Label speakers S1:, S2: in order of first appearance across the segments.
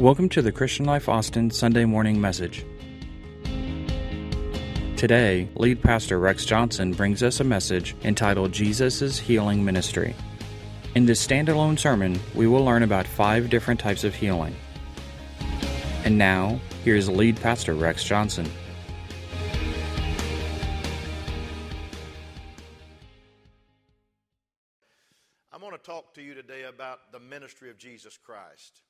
S1: Welcome to the Christian Life Austin Sunday morning message. Today, lead pastor Rex Johnson brings us a message entitled Jesus' Healing Ministry. In this standalone sermon, we will learn about five different types of healing. And now, here's lead pastor Rex Johnson.
S2: I'm going to talk to you today about the ministry of Jesus Christ.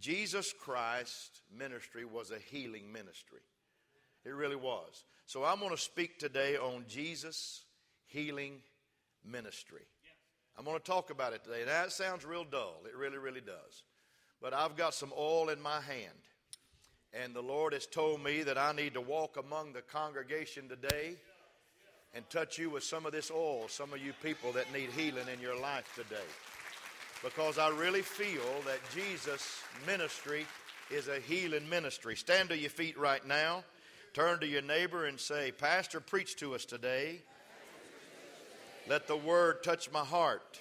S2: Jesus Christ's ministry was a healing ministry. It really was. So I'm going to speak today on Jesus' healing ministry. I'm going to talk about it today. Now, it sounds real dull. It really, really does. But I've got some oil in my hand. And the Lord has told me that I need to walk among the congregation today and touch you with some of this oil, some of you people that need healing in your life today. Because I really feel that Jesus' ministry is a healing ministry. Stand to your feet right now. Turn to your neighbor and say, Pastor, preach to us today. Let the word touch my heart.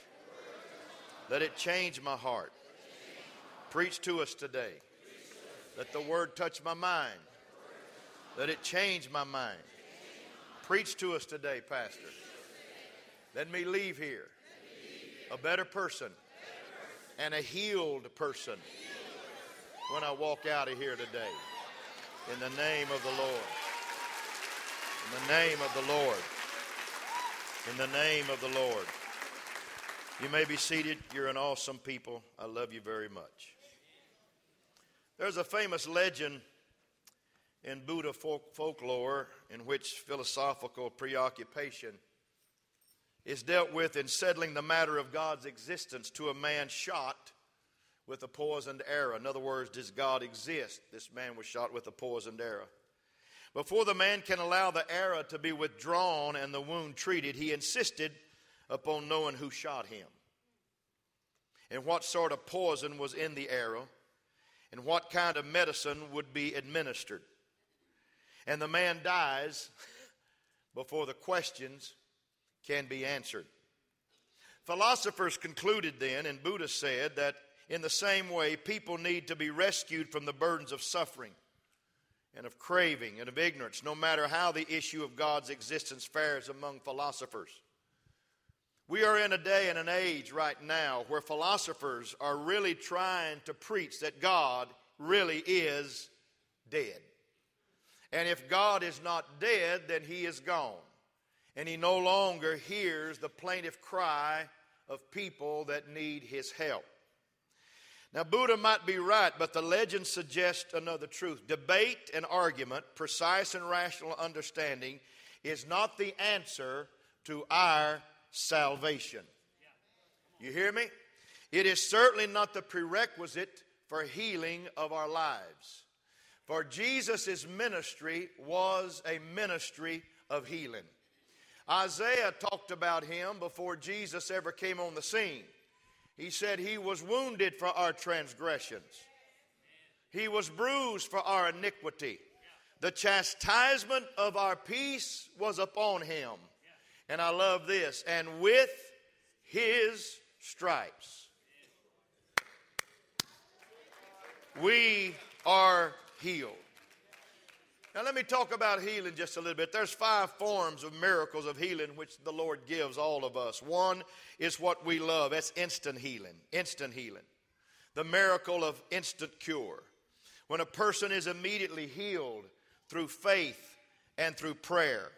S2: Let it change my heart. Preach to us today. Let the word touch my mind. Let it change my mind. Preach to us today, Pastor. Let me leave here a better person and a healed person when I walk out of here today. In the name of the Lord. In the name of the Lord. In the name of the Lord. You may be seated. You're an awesome people. I love you very much. There's a famous legend in Buddha folk- folklore in which philosophical preoccupation is dealt with in settling the matter of God's existence to a man shot with a poisoned arrow. In other words, does God exist? This man was shot with a poisoned arrow. Before the man can allow the arrow to be withdrawn and the wound treated, he insisted upon knowing who shot him and what sort of poison was in the arrow and what kind of medicine would be administered. And the man dies before the questions can be answered. Philosophers concluded then, and Buddha said, that in the same way, people need to be rescued from the burdens of suffering and of craving and of ignorance, no matter how the issue of God's existence fares among philosophers. We are in a day and an age right now where philosophers are really trying to preach that God really is dead. And if God is not dead, then he is gone. And he no longer hears the plaintive cry of people that need his help. Now, Buddha might be right, but the legend suggests another truth. Debate and argument, precise and rational understanding, is not the answer to our salvation. You hear me? It is certainly not the prerequisite for healing of our lives. For Jesus' ministry was a ministry of healing. Isaiah talked about him before Jesus ever came on the scene. He said he was wounded for our transgressions, he was bruised for our iniquity. The chastisement of our peace was upon him. And I love this. And with his stripes, we are healed. Now, let me talk about healing just a little bit. There's five forms of miracles of healing which the Lord gives all of us. One is what we love that's instant healing. Instant healing. The miracle of instant cure. When a person is immediately healed through faith and through prayer,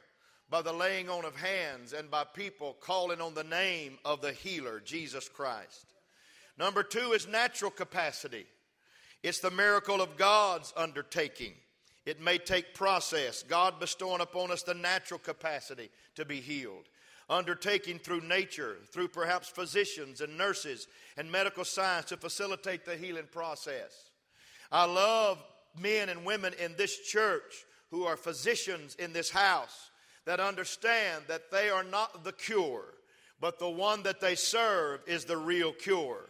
S2: by the laying on of hands, and by people calling on the name of the healer, Jesus Christ. Number two is natural capacity. It's the miracle of God's undertaking. It may take process, God bestowing upon us the natural capacity to be healed. Undertaking through nature, through perhaps physicians and nurses and medical science to facilitate the healing process. I love men and women in this church who are physicians in this house that understand that they are not the cure, but the one that they serve is the real cure.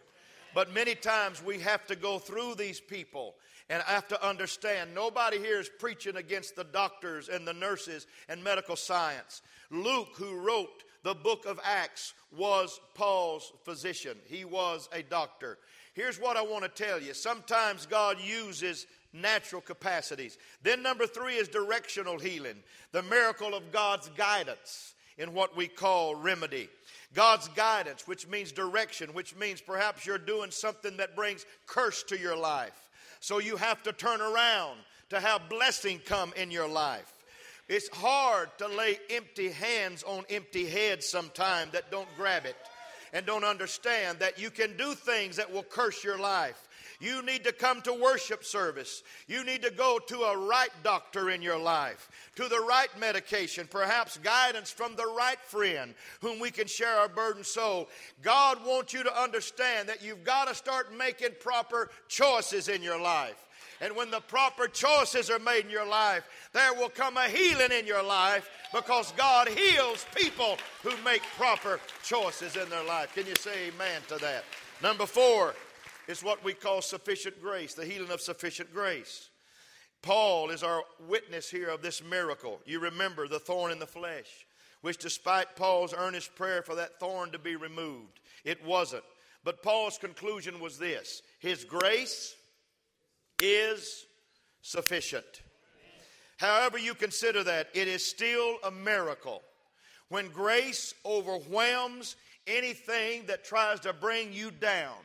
S2: But many times we have to go through these people and I have to understand nobody here is preaching against the doctors and the nurses and medical science. Luke, who wrote the book of Acts was Paul's physician. He was a doctor. Here's what I want to tell you. Sometimes God uses natural capacities. Then, number three is directional healing, the miracle of God's guidance in what we call remedy. God's guidance, which means direction, which means perhaps you're doing something that brings curse to your life. So you have to turn around to have blessing come in your life. It's hard to lay empty hands on empty heads sometimes that don't grab it and don't understand that you can do things that will curse your life. You need to come to worship service. You need to go to a right doctor in your life, to the right medication, perhaps guidance from the right friend whom we can share our burden soul. God wants you to understand that you've got to start making proper choices in your life. And when the proper choices are made in your life, there will come a healing in your life because God heals people who make proper choices in their life. Can you say amen to that? Number four, is what we call sufficient grace, the healing of sufficient grace. Paul is our witness here of this miracle. You remember the thorn in the flesh, which despite Paul's earnest prayer for that thorn to be removed, it wasn't. But Paul's conclusion was this His grace is sufficient. However, you consider that, it is still a miracle. When grace overwhelms anything that tries to bring you down,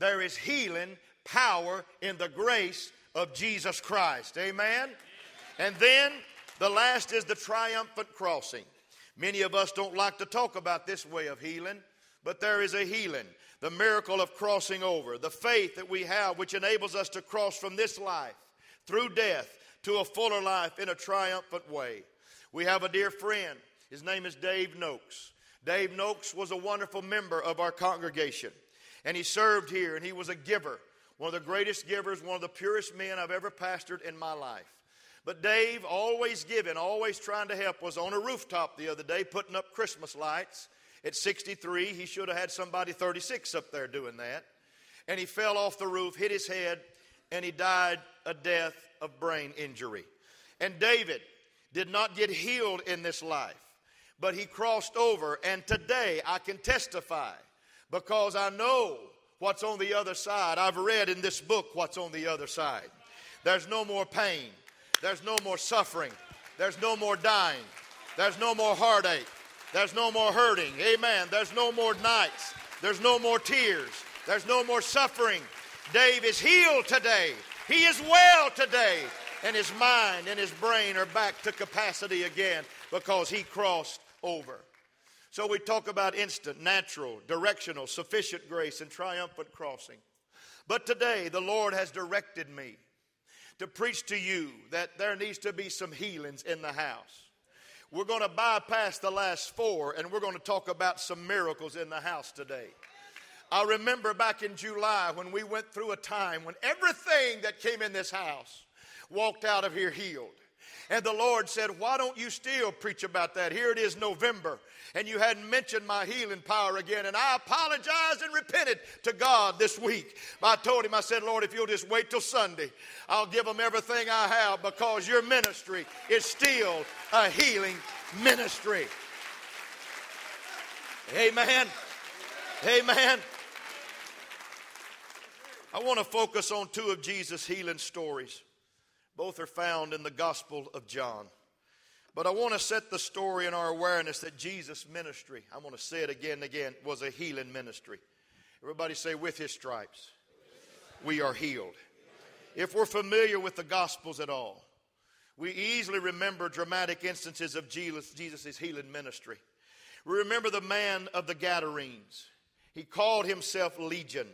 S2: there is healing power in the grace of Jesus Christ. Amen? And then the last is the triumphant crossing. Many of us don't like to talk about this way of healing, but there is a healing. The miracle of crossing over, the faith that we have, which enables us to cross from this life through death to a fuller life in a triumphant way. We have a dear friend. His name is Dave Noakes. Dave Noakes was a wonderful member of our congregation. And he served here, and he was a giver, one of the greatest givers, one of the purest men I've ever pastored in my life. But Dave, always giving, always trying to help, was on a rooftop the other day putting up Christmas lights. At 63, he should have had somebody 36 up there doing that. And he fell off the roof, hit his head, and he died a death of brain injury. And David did not get healed in this life, but he crossed over. And today I can testify because I know what's on the other side. I've read in this book what's on the other side. There's no more pain, there's no more suffering, there's no more dying, there's no more heartache, there's no more hurting. Amen. There's no more nights, there's no more tears, there's no more suffering. Dave is healed today, he is well today. And his mind and his brain are back to capacity again because he crossed over. So we talk about instant, natural, directional, sufficient grace, and triumphant crossing. But today, the Lord has directed me to preach to you that there needs to be some healings in the house. We're going to bypass the last four and we're going to talk about some miracles in the house today. I remember back in July when we went through a time when everything that came in this house walked out of here healed. And the Lord said, Why don't you still preach about that? Here it is November, and you hadn't mentioned my healing power again. And I apologized and repented to God this week. I told him, I said, Lord, if you'll just wait till Sunday, I'll give them everything I have because your ministry is still a healing ministry. Amen. Amen. I want to focus on two of Jesus' healing stories. Both are found in the Gospel of John. But I want to set the story in our awareness that Jesus' ministry, I'm going to say it again and again, was a healing ministry. Everybody say, with his stripes, we are healed. If we're familiar with the Gospels at all, we easily remember dramatic instances of Jesus' healing ministry. We remember the man of the Gadarenes. He called himself Legion,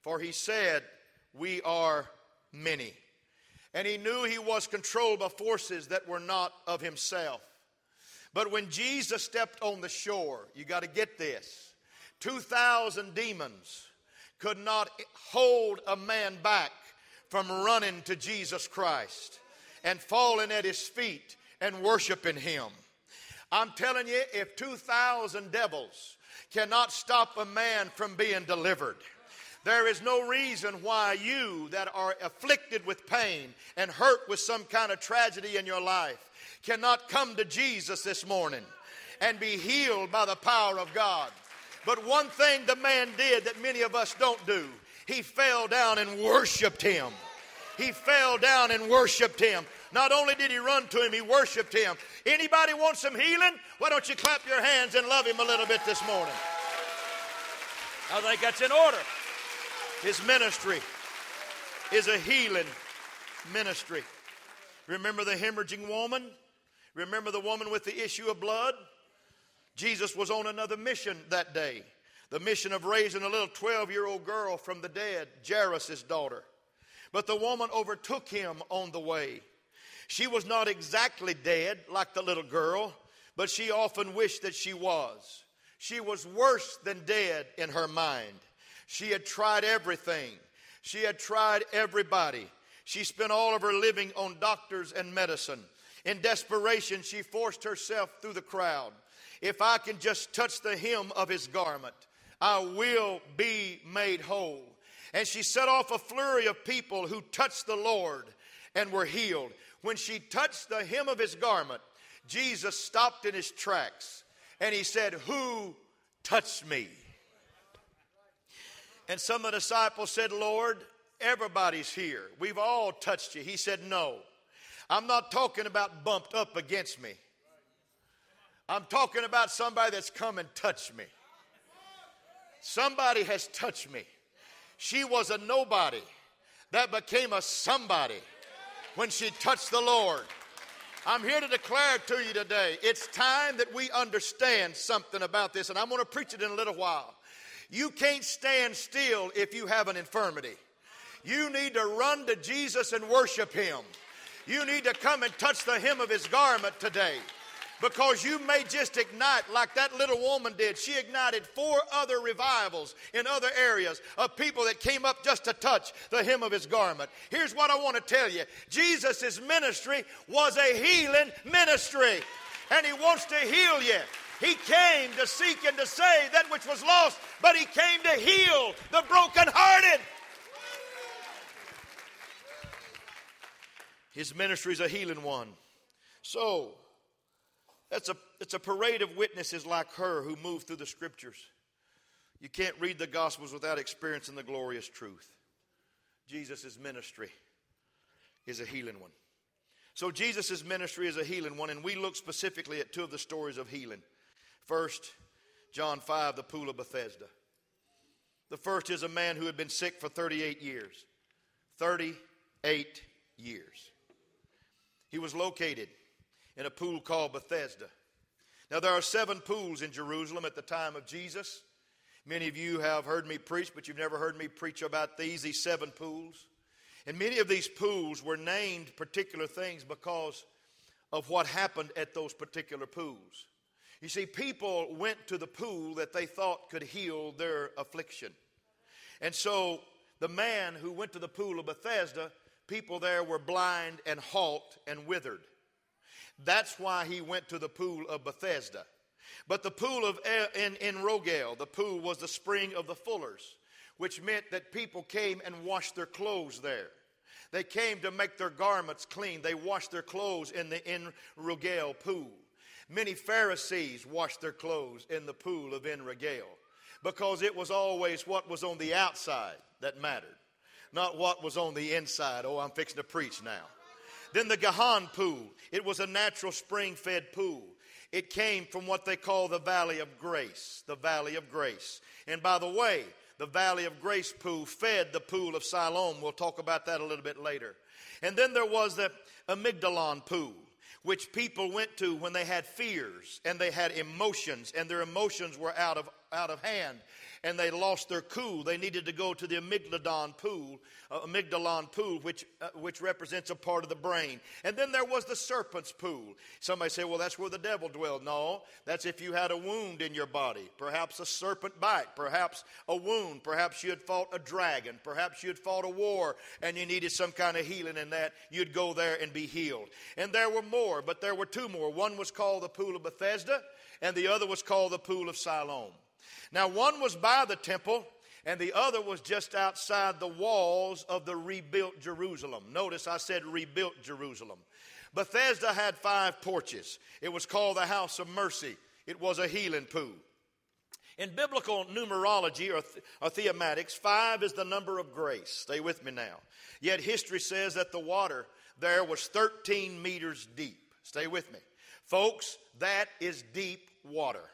S2: for he said, We are many and he knew he was controlled by forces that were not of himself. But when Jesus stepped on the shore, you got to get this 2,000 demons could not hold a man back from running to Jesus Christ and falling at his feet and worshiping him. I'm telling you, if 2,000 devils cannot stop a man from being delivered, there is no reason why you that are afflicted with pain and hurt with some kind of tragedy in your life cannot come to Jesus this morning and be healed by the power of God. But one thing the man did that many of us don't do he fell down and worshiped him. He fell down and worshiped him. Not only did he run to him, he worshiped him. Anybody want some healing? Why don't you clap your hands and love him a little bit this morning? I think that's in order. His ministry is a healing ministry. Remember the hemorrhaging woman? Remember the woman with the issue of blood? Jesus was on another mission that day the mission of raising a little 12 year old girl from the dead, Jairus' daughter. But the woman overtook him on the way. She was not exactly dead like the little girl, but she often wished that she was. She was worse than dead in her mind. She had tried everything, she had tried everybody. She spent all of her living on doctors and medicine. In desperation, she forced herself through the crowd. If I can just touch the hem of his garment, I will be made whole. And she set off a flurry of people who touched the Lord and were healed. When she touched the hem of his garment, Jesus stopped in his tracks and he said, Who touched me? And some of the disciples said, Lord, everybody's here. We've all touched you. He said, No. I'm not talking about bumped up against me. I'm talking about somebody that's come and touched me. Somebody has touched me. She was a nobody that became a somebody when she touched the Lord. I'm here to declare to you today it's time that we understand something about this, and I'm going to preach it in a little while. You can't stand still if you have an infirmity. You need to run to Jesus and worship Him. You need to come and touch the hem of His garment today because you may just ignite like that little woman did. She ignited four other revivals in other areas of people that came up just to touch the hem of his garment. Here's what I want to tell you Jesus' ministry was a healing ministry, and he wants to heal you. He came to seek and to save that which was lost, but he came to heal the brokenhearted. His ministry is a healing one. So, that's a, it's a parade of witnesses like her who move through the scriptures. You can't read the Gospels without experiencing the glorious truth. Jesus' ministry is a healing one. So, Jesus' ministry is a healing one, and we look specifically at two of the stories of healing. First, John 5, the pool of Bethesda. The first is a man who had been sick for 38 years. 38 years. He was located in a pool called Bethesda. Now, there are seven pools in Jerusalem at the time of Jesus. Many of you have heard me preach, but you've never heard me preach about these, these seven pools. And many of these pools were named particular things because of what happened at those particular pools. You see, people went to the pool that they thought could heal their affliction. And so the man who went to the pool of Bethesda, people there were blind and halt and withered. That's why he went to the pool of Bethesda. But the pool of eh, in, in Rogel, the pool was the spring of the fullers, which meant that people came and washed their clothes there. They came to make their garments clean. They washed their clothes in the En Rogel pool. Many Pharisees washed their clothes in the pool of En Rogel because it was always what was on the outside that mattered, not what was on the inside. Oh, I'm fixing to preach now. Then the Gihon pool. It was a natural spring fed pool. It came from what they call the Valley of Grace. The Valley of Grace. And by the way, the Valley of Grace pool fed the pool of Siloam. We'll talk about that a little bit later. And then there was the Amygdalon pool, which people went to when they had fears and they had emotions, and their emotions were out of, out of hand and they lost their cool. They needed to go to the amygdalon pool, uh, amygdalon pool, which, uh, which represents a part of the brain. And then there was the serpent's pool. Somebody say, well, that's where the devil dwelled. No, that's if you had a wound in your body, perhaps a serpent bite, perhaps a wound, perhaps you had fought a dragon, perhaps you had fought a war and you needed some kind of healing in that. You'd go there and be healed. And there were more, but there were two more. One was called the pool of Bethesda, and the other was called the pool of Siloam. Now, one was by the temple, and the other was just outside the walls of the rebuilt Jerusalem. Notice I said rebuilt Jerusalem. Bethesda had five porches. It was called the house of mercy. it was a healing pool. In biblical numerology or, th- or thematics, five is the number of grace. Stay with me now. Yet history says that the water there was 13 meters deep. Stay with me. Folks, that is deep water.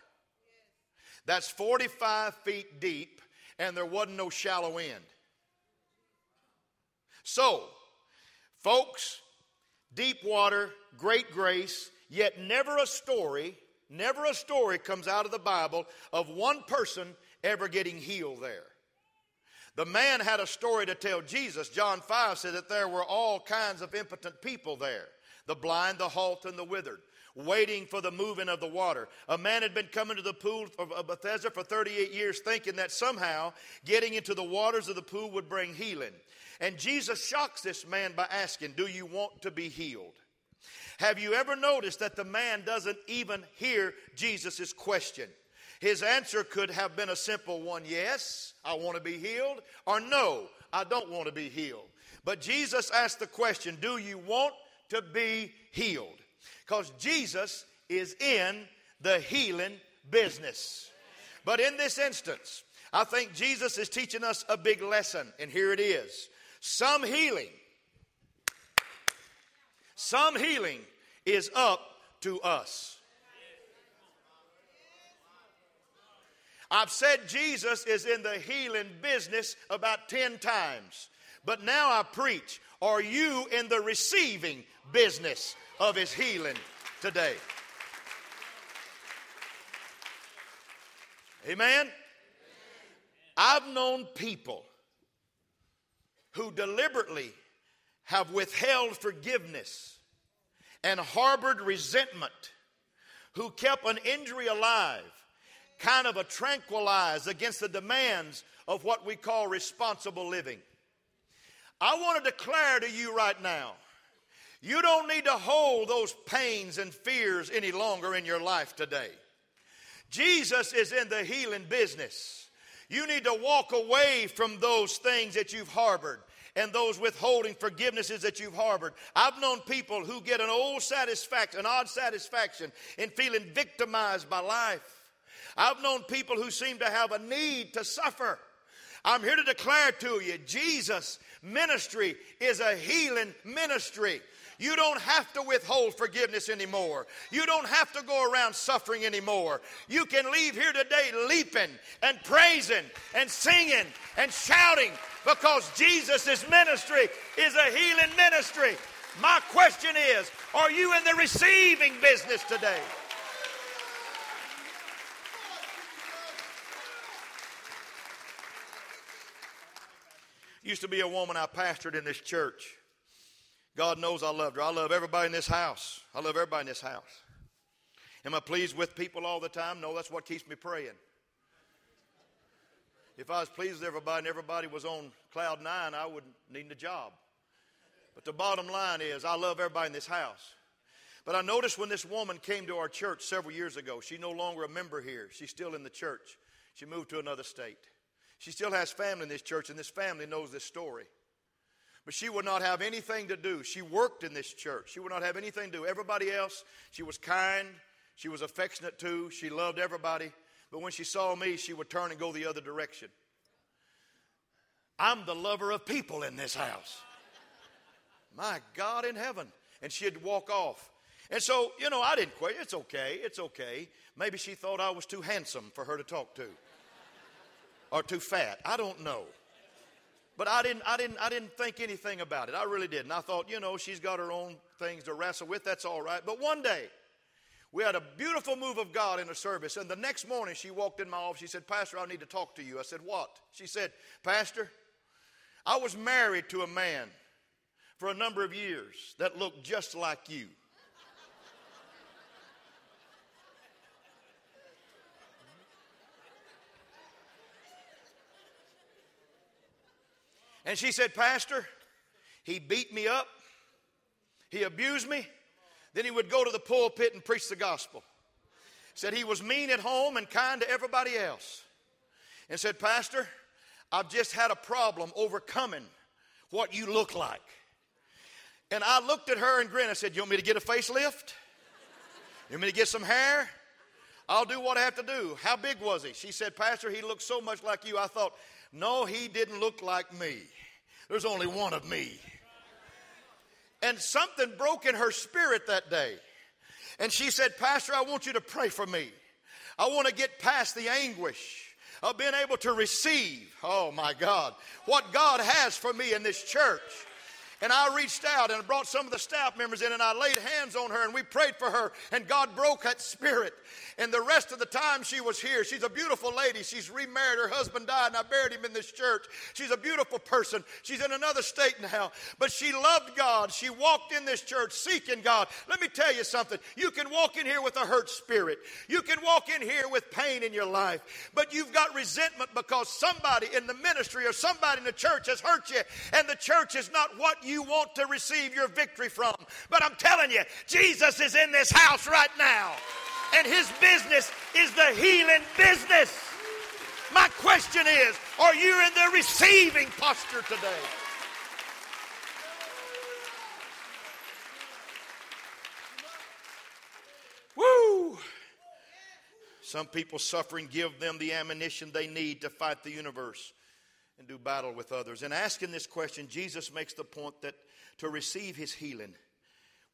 S2: That's 45 feet deep, and there wasn't no shallow end. So, folks, deep water, great grace, yet never a story, never a story comes out of the Bible of one person ever getting healed there. The man had a story to tell Jesus. John 5 said that there were all kinds of impotent people there the blind, the halt, and the withered, waiting for the moving of the water. A man had been coming to the pool of Bethesda for 38 years, thinking that somehow getting into the waters of the pool would bring healing. And Jesus shocks this man by asking, Do you want to be healed? Have you ever noticed that the man doesn't even hear Jesus' question? His answer could have been a simple one yes, I want to be healed, or no, I don't want to be healed. But Jesus asked the question Do you want to be healed? Because Jesus is in the healing business. But in this instance, I think Jesus is teaching us a big lesson, and here it is. Some healing, some healing is up to us. I've said Jesus is in the healing business about 10 times. But now I preach, are you in the receiving business of his healing today? Amen? I've known people who deliberately have withheld forgiveness and harbored resentment, who kept an injury alive kind of a tranquilize against the demands of what we call responsible living. I want to declare to you right now you don't need to hold those pains and fears any longer in your life today. Jesus is in the healing business. You need to walk away from those things that you've harbored and those withholding forgivenesses that you've harbored. I've known people who get an old satisfaction, an odd satisfaction in feeling victimized by life. I've known people who seem to have a need to suffer. I'm here to declare to you Jesus' ministry is a healing ministry. You don't have to withhold forgiveness anymore. You don't have to go around suffering anymore. You can leave here today leaping and praising and singing and shouting because Jesus' ministry is a healing ministry. My question is are you in the receiving business today? Used to be a woman I pastored in this church. God knows I loved her. I love everybody in this house. I love everybody in this house. Am I pleased with people all the time? No, that's what keeps me praying. If I was pleased with everybody and everybody was on cloud nine, I wouldn't need a job. But the bottom line is, I love everybody in this house. But I noticed when this woman came to our church several years ago, she's no longer a member here. She's still in the church. She moved to another state. She still has family in this church, and this family knows this story. But she would not have anything to do. She worked in this church. She would not have anything to do. Everybody else, she was kind. She was affectionate to. She loved everybody. But when she saw me, she would turn and go the other direction. I'm the lover of people in this house. My God in heaven. And she'd walk off. And so, you know, I didn't quit. It's okay. It's okay. Maybe she thought I was too handsome for her to talk to or too fat. I don't know. But I didn't, I, didn't, I didn't think anything about it. I really didn't. I thought, you know, she's got her own things to wrestle with. That's all right. But one day, we had a beautiful move of God in a service. And the next morning, she walked in my office. She said, Pastor, I need to talk to you. I said, What? She said, Pastor, I was married to a man for a number of years that looked just like you. And she said, Pastor, he beat me up, he abused me, then he would go to the pulpit and preach the gospel. Said he was mean at home and kind to everybody else. And said, Pastor, I've just had a problem overcoming what you look like. And I looked at her and grinned. I said, You want me to get a facelift? You want me to get some hair? I'll do what I have to do. How big was he? She said, Pastor, he looked so much like you. I thought, no, he didn't look like me. There's only one of me. And something broke in her spirit that day. And she said, Pastor, I want you to pray for me. I want to get past the anguish of being able to receive, oh my God, what God has for me in this church. And I reached out and brought some of the staff members in and I laid hands on her and we prayed for her and God broke that spirit. And the rest of the time she was here, she's a beautiful lady. She's remarried. Her husband died and I buried him in this church. She's a beautiful person. She's in another state now. But she loved God. She walked in this church seeking God. Let me tell you something. You can walk in here with a hurt spirit. You can walk in here with pain in your life. But you've got resentment because somebody in the ministry or somebody in the church has hurt you. And the church is not what you want to receive your victory from. But I'm telling you, Jesus is in this house right now. And his business is the healing business. My question is are you in the receiving posture today? Woo! Some people suffering give them the ammunition they need to fight the universe and do battle with others. In asking this question, Jesus makes the point that to receive his healing,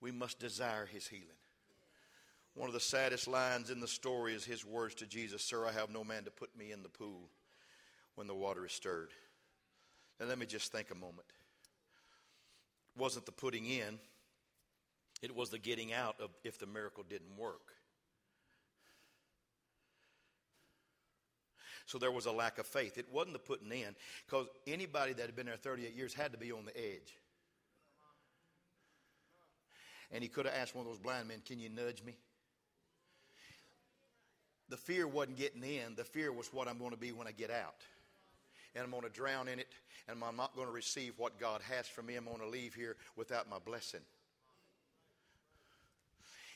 S2: we must desire his healing. One of the saddest lines in the story is his words to Jesus Sir, I have no man to put me in the pool when the water is stirred. Now, let me just think a moment. It wasn't the putting in, it was the getting out of if the miracle didn't work. So there was a lack of faith. It wasn't the putting in, because anybody that had been there 38 years had to be on the edge. And he could have asked one of those blind men, Can you nudge me? The fear wasn't getting in, the fear was what I'm going to be when I get out. And I'm going to drown in it, and I'm not going to receive what God has for me. I'm going to leave here without my blessing.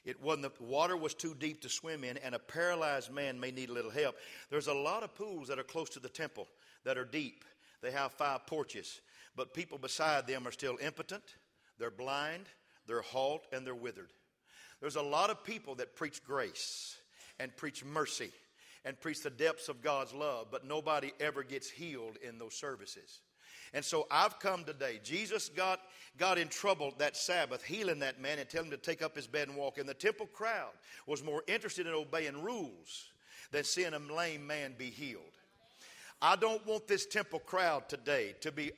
S2: It wasn't the water was too deep to swim in, and a paralyzed man may need a little help. There's a lot of pools that are close to the temple that are deep. They have five porches, but people beside them are still impotent, they're blind, they're halt, and they're withered. There's a lot of people that preach grace and preach mercy and preach the depths of God's love, but nobody ever gets healed in those services. And so I've come today. Jesus got, got in trouble that Sabbath, healing that man and telling him to take up his bed and walk. And the temple crowd was more interested in obeying rules than seeing a lame man be healed. I don't want this temple crowd today to be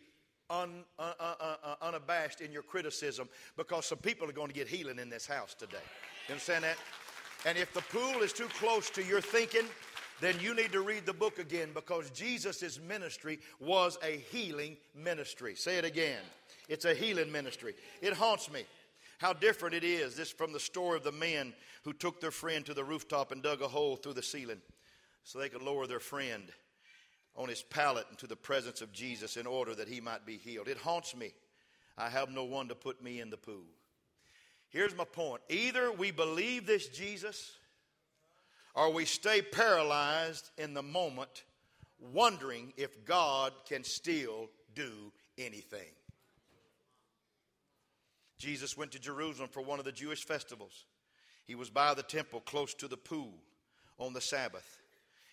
S2: un, uh, uh, uh, unabashed in your criticism because some people are going to get healing in this house today. You understand that? And if the pool is too close to your thinking, then you need to read the book again because Jesus' ministry was a healing ministry. Say it again. It's a healing ministry. It haunts me how different it is this from the story of the men who took their friend to the rooftop and dug a hole through the ceiling so they could lower their friend on his pallet into the presence of Jesus in order that he might be healed. It haunts me. I have no one to put me in the pool. Here's my point either we believe this Jesus or we stay paralyzed in the moment, wondering if God can still do anything. Jesus went to Jerusalem for one of the Jewish festivals. He was by the temple close to the pool on the Sabbath.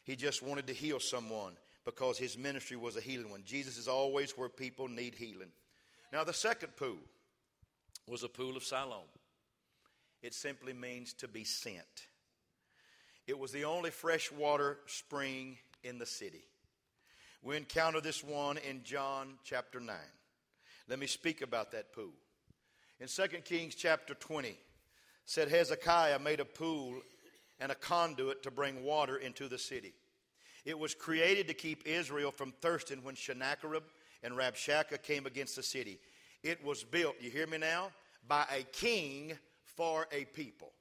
S2: He just wanted to heal someone because his ministry was a healing one. Jesus is always where people need healing. Now, the second pool was a pool of Siloam. It simply means to be sent. It was the only freshwater spring in the city. We encounter this one in John chapter 9. Let me speak about that pool. In 2 Kings chapter 20, said Hezekiah made a pool and a conduit to bring water into the city. It was created to keep Israel from thirsting when Sennacherib and Rabshakeh came against the city. It was built, you hear me now, by a king for a people.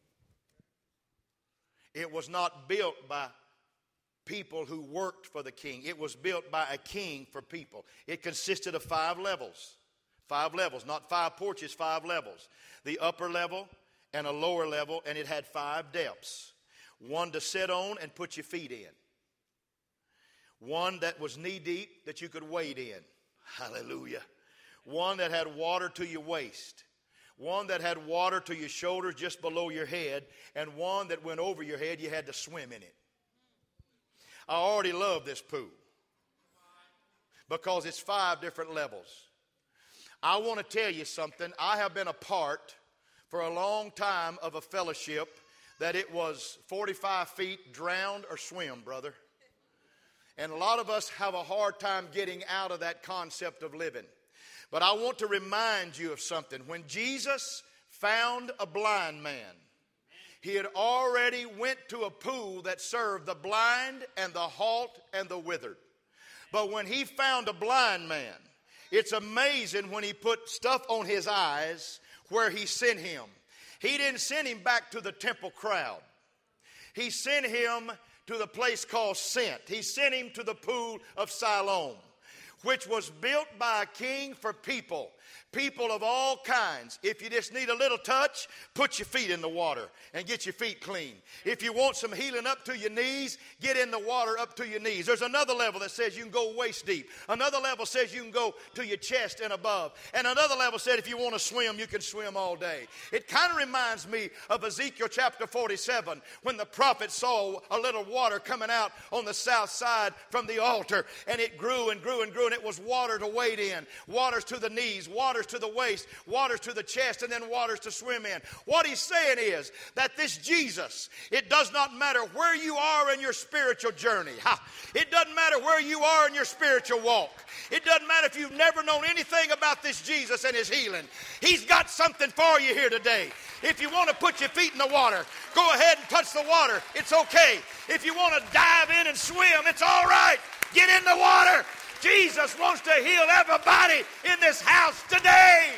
S2: It was not built by people who worked for the king. It was built by a king for people. It consisted of five levels. Five levels, not five porches, five levels. The upper level and a lower level, and it had five depths one to sit on and put your feet in, one that was knee deep that you could wade in. Hallelujah. One that had water to your waist, one that had water to your shoulders just below your head, and one that went over your head, you had to swim in it. I already love this pool because it's five different levels. I want to tell you something. I have been a part for a long time of a fellowship that it was 45 feet, drowned or swim, brother. And a lot of us have a hard time getting out of that concept of living. But I want to remind you of something. When Jesus found a blind man, he had already went to a pool that served the blind and the halt and the withered. But when he found a blind man, it's amazing when he put stuff on his eyes where he sent him. He didn't send him back to the temple crowd. He sent him to the place called Sent. He sent him to the pool of Siloam, which was built by a king for people people of all kinds. If you just need a little touch, put your feet in the water and get your feet clean. If you want some healing up to your knees, get in the water up to your knees. There's another level that says you can go waist deep. Another level says you can go to your chest and above. And another level said if you want to swim, you can swim all day. It kind of reminds me of Ezekiel chapter 47 when the prophet saw a little water coming out on the south side from the altar and it grew and grew and grew and it was water to wade in, waters to the knees, waters to the waist, waters to the chest, and then waters to swim in. What he's saying is that this Jesus, it does not matter where you are in your spiritual journey. It doesn't matter where you are in your spiritual walk. It doesn't matter if you've never known anything about this Jesus and his healing. He's got something for you here today. If you want to put your feet in the water, go ahead and touch the water. It's okay. If you want to dive in and swim, it's all right. Get in the water. Jesus wants to heal everybody in this house today.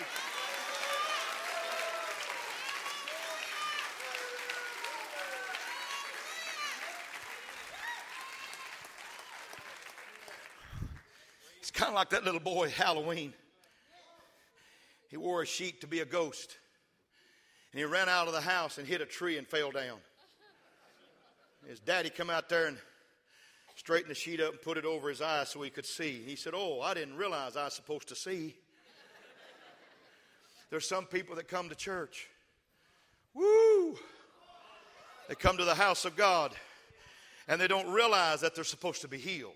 S2: It's kind of like that little boy Halloween. He wore a sheet to be a ghost. And he ran out of the house and hit a tree and fell down. His daddy come out there and straightened the sheet up and put it over his eyes so he could see. He said, Oh, I didn't realize I was supposed to see. There's some people that come to church. Woo! They come to the house of God and they don't realize that they're supposed to be healed.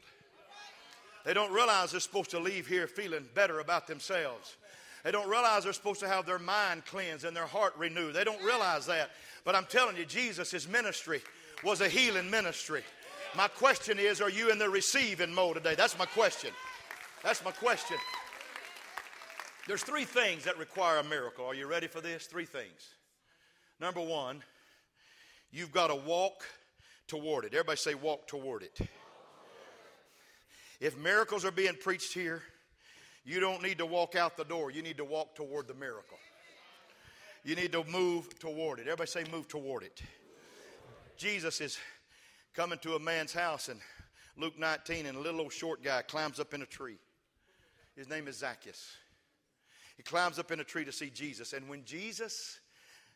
S2: They don't realize they're supposed to leave here feeling better about themselves. They don't realize they're supposed to have their mind cleansed and their heart renewed. They don't realize that. But I'm telling you, Jesus' ministry was a healing ministry. My question is, are you in the receiving mode today? That's my question. That's my question. There's three things that require a miracle. Are you ready for this? Three things. Number one, you've got to walk toward it. Everybody say, walk toward it. If miracles are being preached here, you don't need to walk out the door. You need to walk toward the miracle. You need to move toward it. Everybody say, move toward it. Jesus is coming to a man's house in Luke 19, and a little old short guy climbs up in a tree. His name is Zacchaeus. He climbs up in a tree to see Jesus, and when Jesus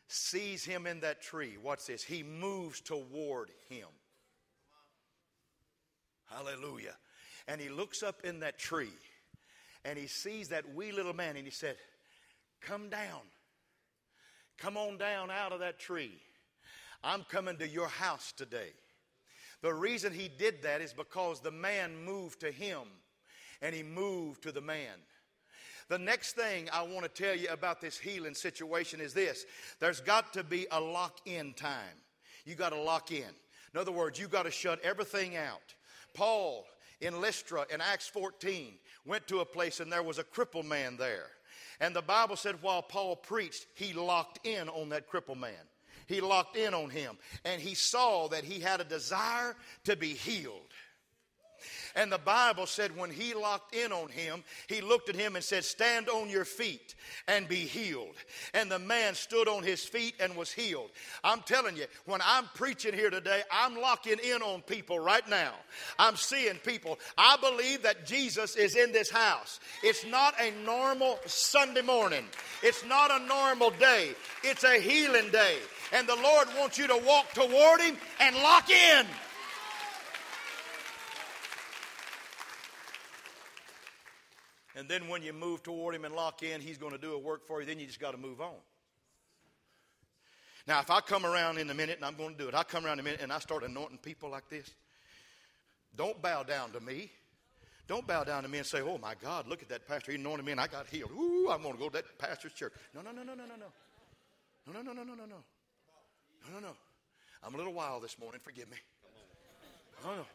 S2: sees him in that tree, watch this, he moves toward him. Hallelujah. And he looks up in that tree and he sees that wee little man and he said, Come down. Come on down out of that tree. I'm coming to your house today. The reason he did that is because the man moved to him and he moved to the man. The next thing I want to tell you about this healing situation is this there's got to be a lock in time. You got to lock in. In other words, you got to shut everything out. Paul in Lystra in Acts 14 went to a place and there was a crippled man there. And the Bible said while Paul preached, he locked in on that crippled man. He locked in on him and he saw that he had a desire to be healed. And the Bible said when he locked in on him, he looked at him and said, Stand on your feet and be healed. And the man stood on his feet and was healed. I'm telling you, when I'm preaching here today, I'm locking in on people right now. I'm seeing people. I believe that Jesus is in this house. It's not a normal Sunday morning, it's not a normal day, it's a healing day. And the Lord wants you to walk toward Him and lock in. And then when you move toward Him and lock in, He's going to do a work for you. Then you just got to move on. Now, if I come around in a minute, and I'm going to do it, I come around in a minute and I start anointing people like this, don't bow down to me. Don't bow down to me and say, oh my God, look at that pastor. He anointed me and I got healed. Ooh, I'm going to go to that pastor's church. No, no, no, no, no, no, no. No, no, no, no, no, no, no. No, no, no. I'm a little wild this morning. Forgive me. No, no.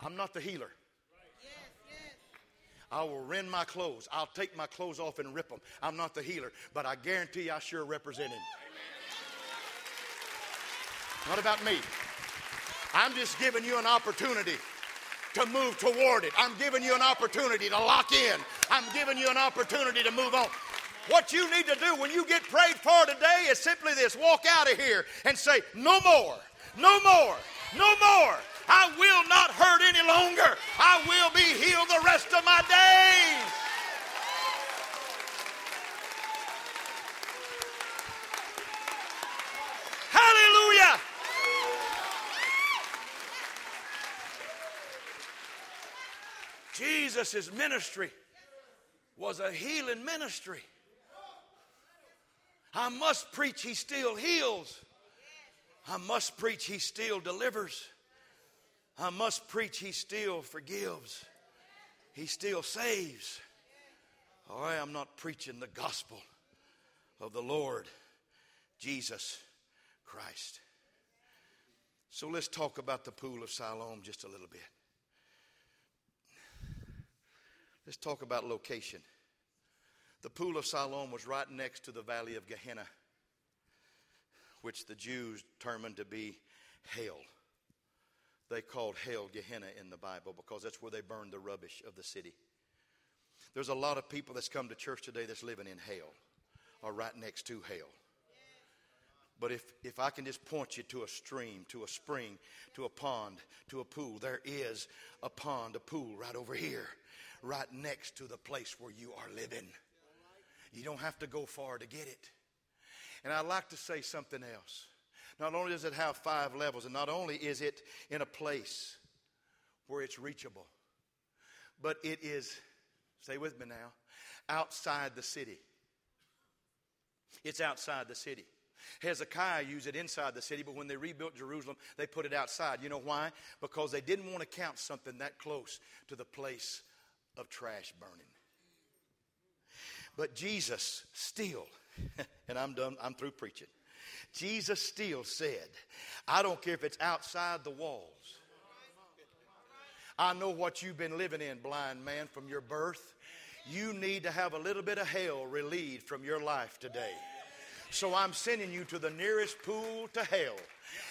S2: I'm not the healer. I will rend my clothes. I'll take my clothes off and rip them. I'm not the healer, but I guarantee I sure represent him. Not about me. I'm just giving you an opportunity to move toward it. I'm giving you an opportunity to lock in. I'm giving you an opportunity to move on. What you need to do when you get prayed for today is simply this walk out of here and say, No more, no more, no more. I will not hurt any longer. I will be healed the rest of my days. Hallelujah. Jesus' ministry was a healing ministry. I must preach, he still heals. I must preach, he still delivers. I must preach, he still forgives. He still saves. Oh, All right, I'm not preaching the gospel of the Lord Jesus Christ. So let's talk about the pool of Siloam just a little bit. Let's talk about location. The pool of Siloam was right next to the valley of Gehenna, which the Jews determined to be hell. They called hell Gehenna in the Bible because that's where they burned the rubbish of the city. There's a lot of people that's come to church today that's living in hell or right next to hell. But if, if I can just point you to a stream, to a spring, to a pond, to a pool, there is a pond, a pool right over here, right next to the place where you are living. You don't have to go far to get it. And I'd like to say something else. Not only does it have five levels, and not only is it in a place where it's reachable, but it is, stay with me now, outside the city. It's outside the city. Hezekiah used it inside the city, but when they rebuilt Jerusalem, they put it outside. You know why? Because they didn't want to count something that close to the place of trash burning. But Jesus still, and I'm done, I'm through preaching. Jesus still said, I don't care if it's outside the walls. I know what you've been living in, blind man, from your birth. You need to have a little bit of hell relieved from your life today. So I'm sending you to the nearest pool to hell,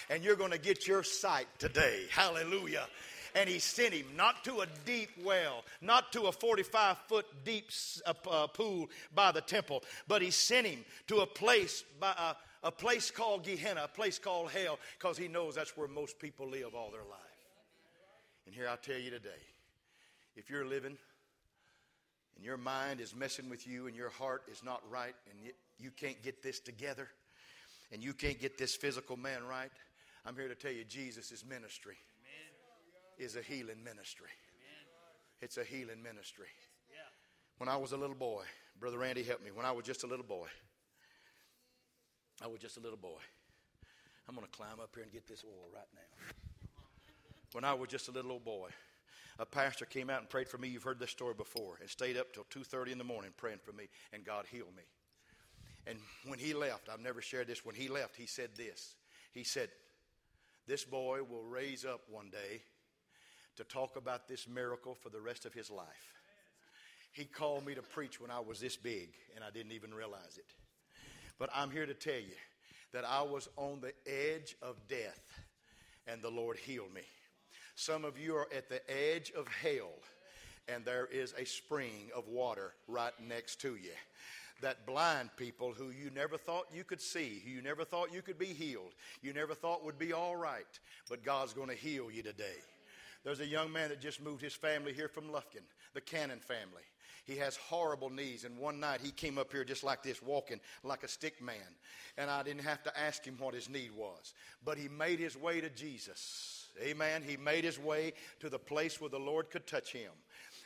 S2: and you're going to get your sight today. Hallelujah and he sent him not to a deep well, not to a 45 foot deep uh, uh, pool by the temple, but he sent him to a place by uh, a place called Gehenna, a place called hell, because he knows that's where most people live all their life. And here I tell you today, if you're living and your mind is messing with you and your heart is not right and you can't get this together and you can't get this physical man right, I'm here to tell you Jesus' ministry is a healing ministry. It's a healing ministry. When I was a little boy, Brother Randy helped me. When I was just a little boy, I was just a little boy. I'm going to climb up here and get this oil right now. When I was just a little old boy, a pastor came out and prayed for me. You've heard this story before, and stayed up till 2:30 in the morning praying for me, and God healed me. And when he left, I've never shared this. When he left, he said this. He said, "This boy will raise up one day to talk about this miracle for the rest of his life." He called me to preach when I was this big, and I didn't even realize it. But I'm here to tell you that I was on the edge of death and the Lord healed me. Some of you are at the edge of hell and there is a spring of water right next to you. That blind people who you never thought you could see, who you never thought you could be healed, you never thought would be all right, but God's going to heal you today. There's a young man that just moved his family here from Lufkin, the Cannon family. He has horrible knees. And one night he came up here just like this, walking like a stick man. And I didn't have to ask him what his need was. But he made his way to Jesus. Amen. He made his way to the place where the Lord could touch him.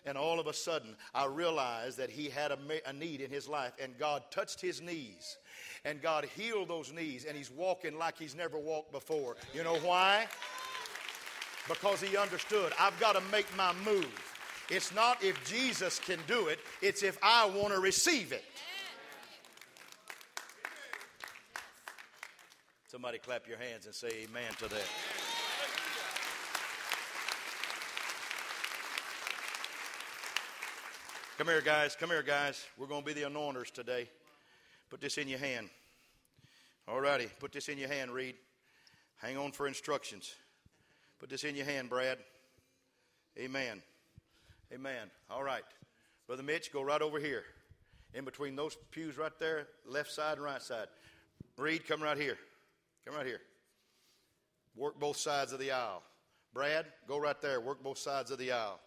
S2: And all of a sudden, I realized that he had a, a need in his life, and God touched his knees. And God healed those knees, and he's walking like he's never walked before. You know why? Because he understood, I've got to make my move. It's not if Jesus can do it, it's if I want to receive it. Somebody clap your hands and say amen to that. Come here, guys. Come here, guys. We're going to be the anointers today. Put this in your hand. All righty. Put this in your hand, Reed. Hang on for instructions. Put this in your hand, Brad. Amen. Amen. All right. Brother Mitch, go right over here. In between those pews right there, left side and right side. Reed, come right here. Come right here. Work both sides of the aisle. Brad, go right there. Work both sides of the aisle.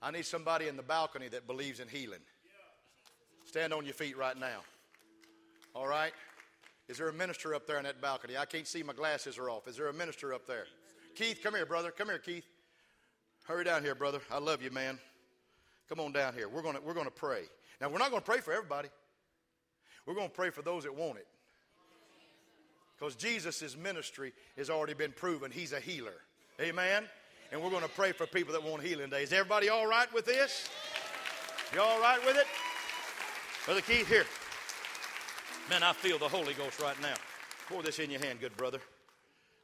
S2: I need somebody in the balcony that believes in healing. Stand on your feet right now. All right? Is there a minister up there in that balcony? I can't see, my glasses are off. Is there a minister up there? Keith, come here, brother. Come here, Keith. Hurry down here, brother. I love you, man. Come on down here. We're going we're to pray. Now, we're not going to pray for everybody, we're going to pray for those that want it. Because Jesus' ministry has already been proven. He's a healer. Amen? and we're going to pray for people that want healing days. Is everybody all right with this? You all right with it? Brother Keith, here. Man, I feel the Holy Ghost right now. Pour this in your hand, good brother.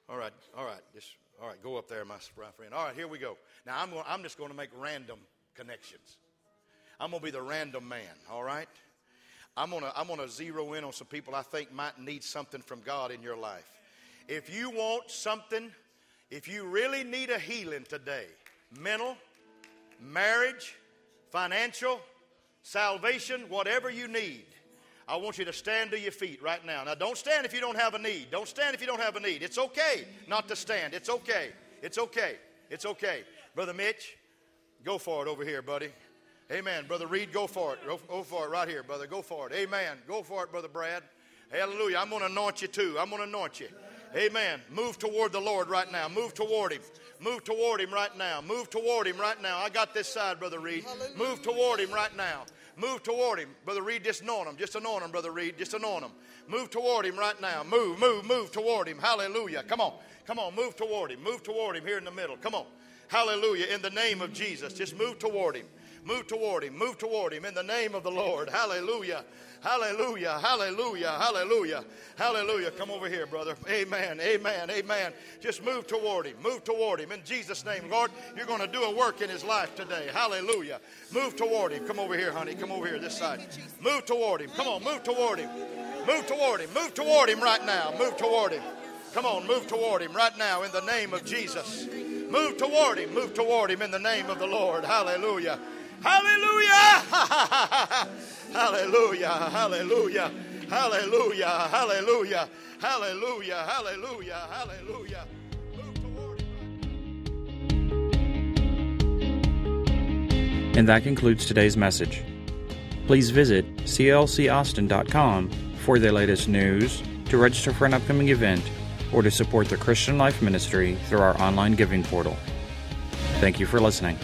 S2: All right, all right. Just, all right, go up there, my friend. All right, here we go. Now, I'm, I'm just going to make random connections. I'm going to be the random man, all right? I'm going to I'm going to zero in on some people I think might need something from God in your life. If you want something if you really need a healing today, mental, marriage, financial, salvation, whatever you need, I want you to stand to your feet right now. Now, don't stand if you don't have a need. Don't stand if you don't have a need. It's okay not to stand. It's okay. It's okay. It's okay. Brother Mitch, go for it over here, buddy. Amen. Brother Reed, go for it. Go, for it right here, brother. Go for it. Amen. Go for it, Brother Brad. Hallelujah. I'm going to anoint you too. I'm going to anoint you. Amen. Move toward the Lord right now. Move toward Him. Move toward Him right now. Move toward Him right now. I got this side, Brother Reed. Move toward Him right now. Move toward Him. Brother Reed, just anoint Him. Just anoint Him, Brother Reed. Just anoint Him. Move toward Him right now. Move, move, move toward Him. Hallelujah. Come on. Come on. Move toward Him. Move toward Him here in the middle. Come on. Hallelujah. In the name of Jesus. Just move toward Him. Move toward Him. Move toward Him in the name of the Lord. Hallelujah. Hallelujah, hallelujah, hallelujah, hallelujah. Come over here, brother. Amen, amen, amen. Just move toward him, move toward him. In Jesus' name, Lord, you're going to do a work in his life today. Hallelujah. Move toward him. Come over here, honey. Come over here, this side. Move toward him. Come on, move toward him. Move toward him. Move toward him right now. Move toward him. Come on, move toward him right now in the name of Jesus. Move toward him. Move toward him in the name of the Lord. Hallelujah. Hallelujah. Hallelujah. Hallelujah. Hallelujah. Hallelujah. Hallelujah. Hallelujah. Hallelujah.
S1: And that concludes today's message. Please visit clcaustin.com for the latest news, to register for an upcoming event, or to support the Christian Life Ministry through our online giving portal. Thank you for listening.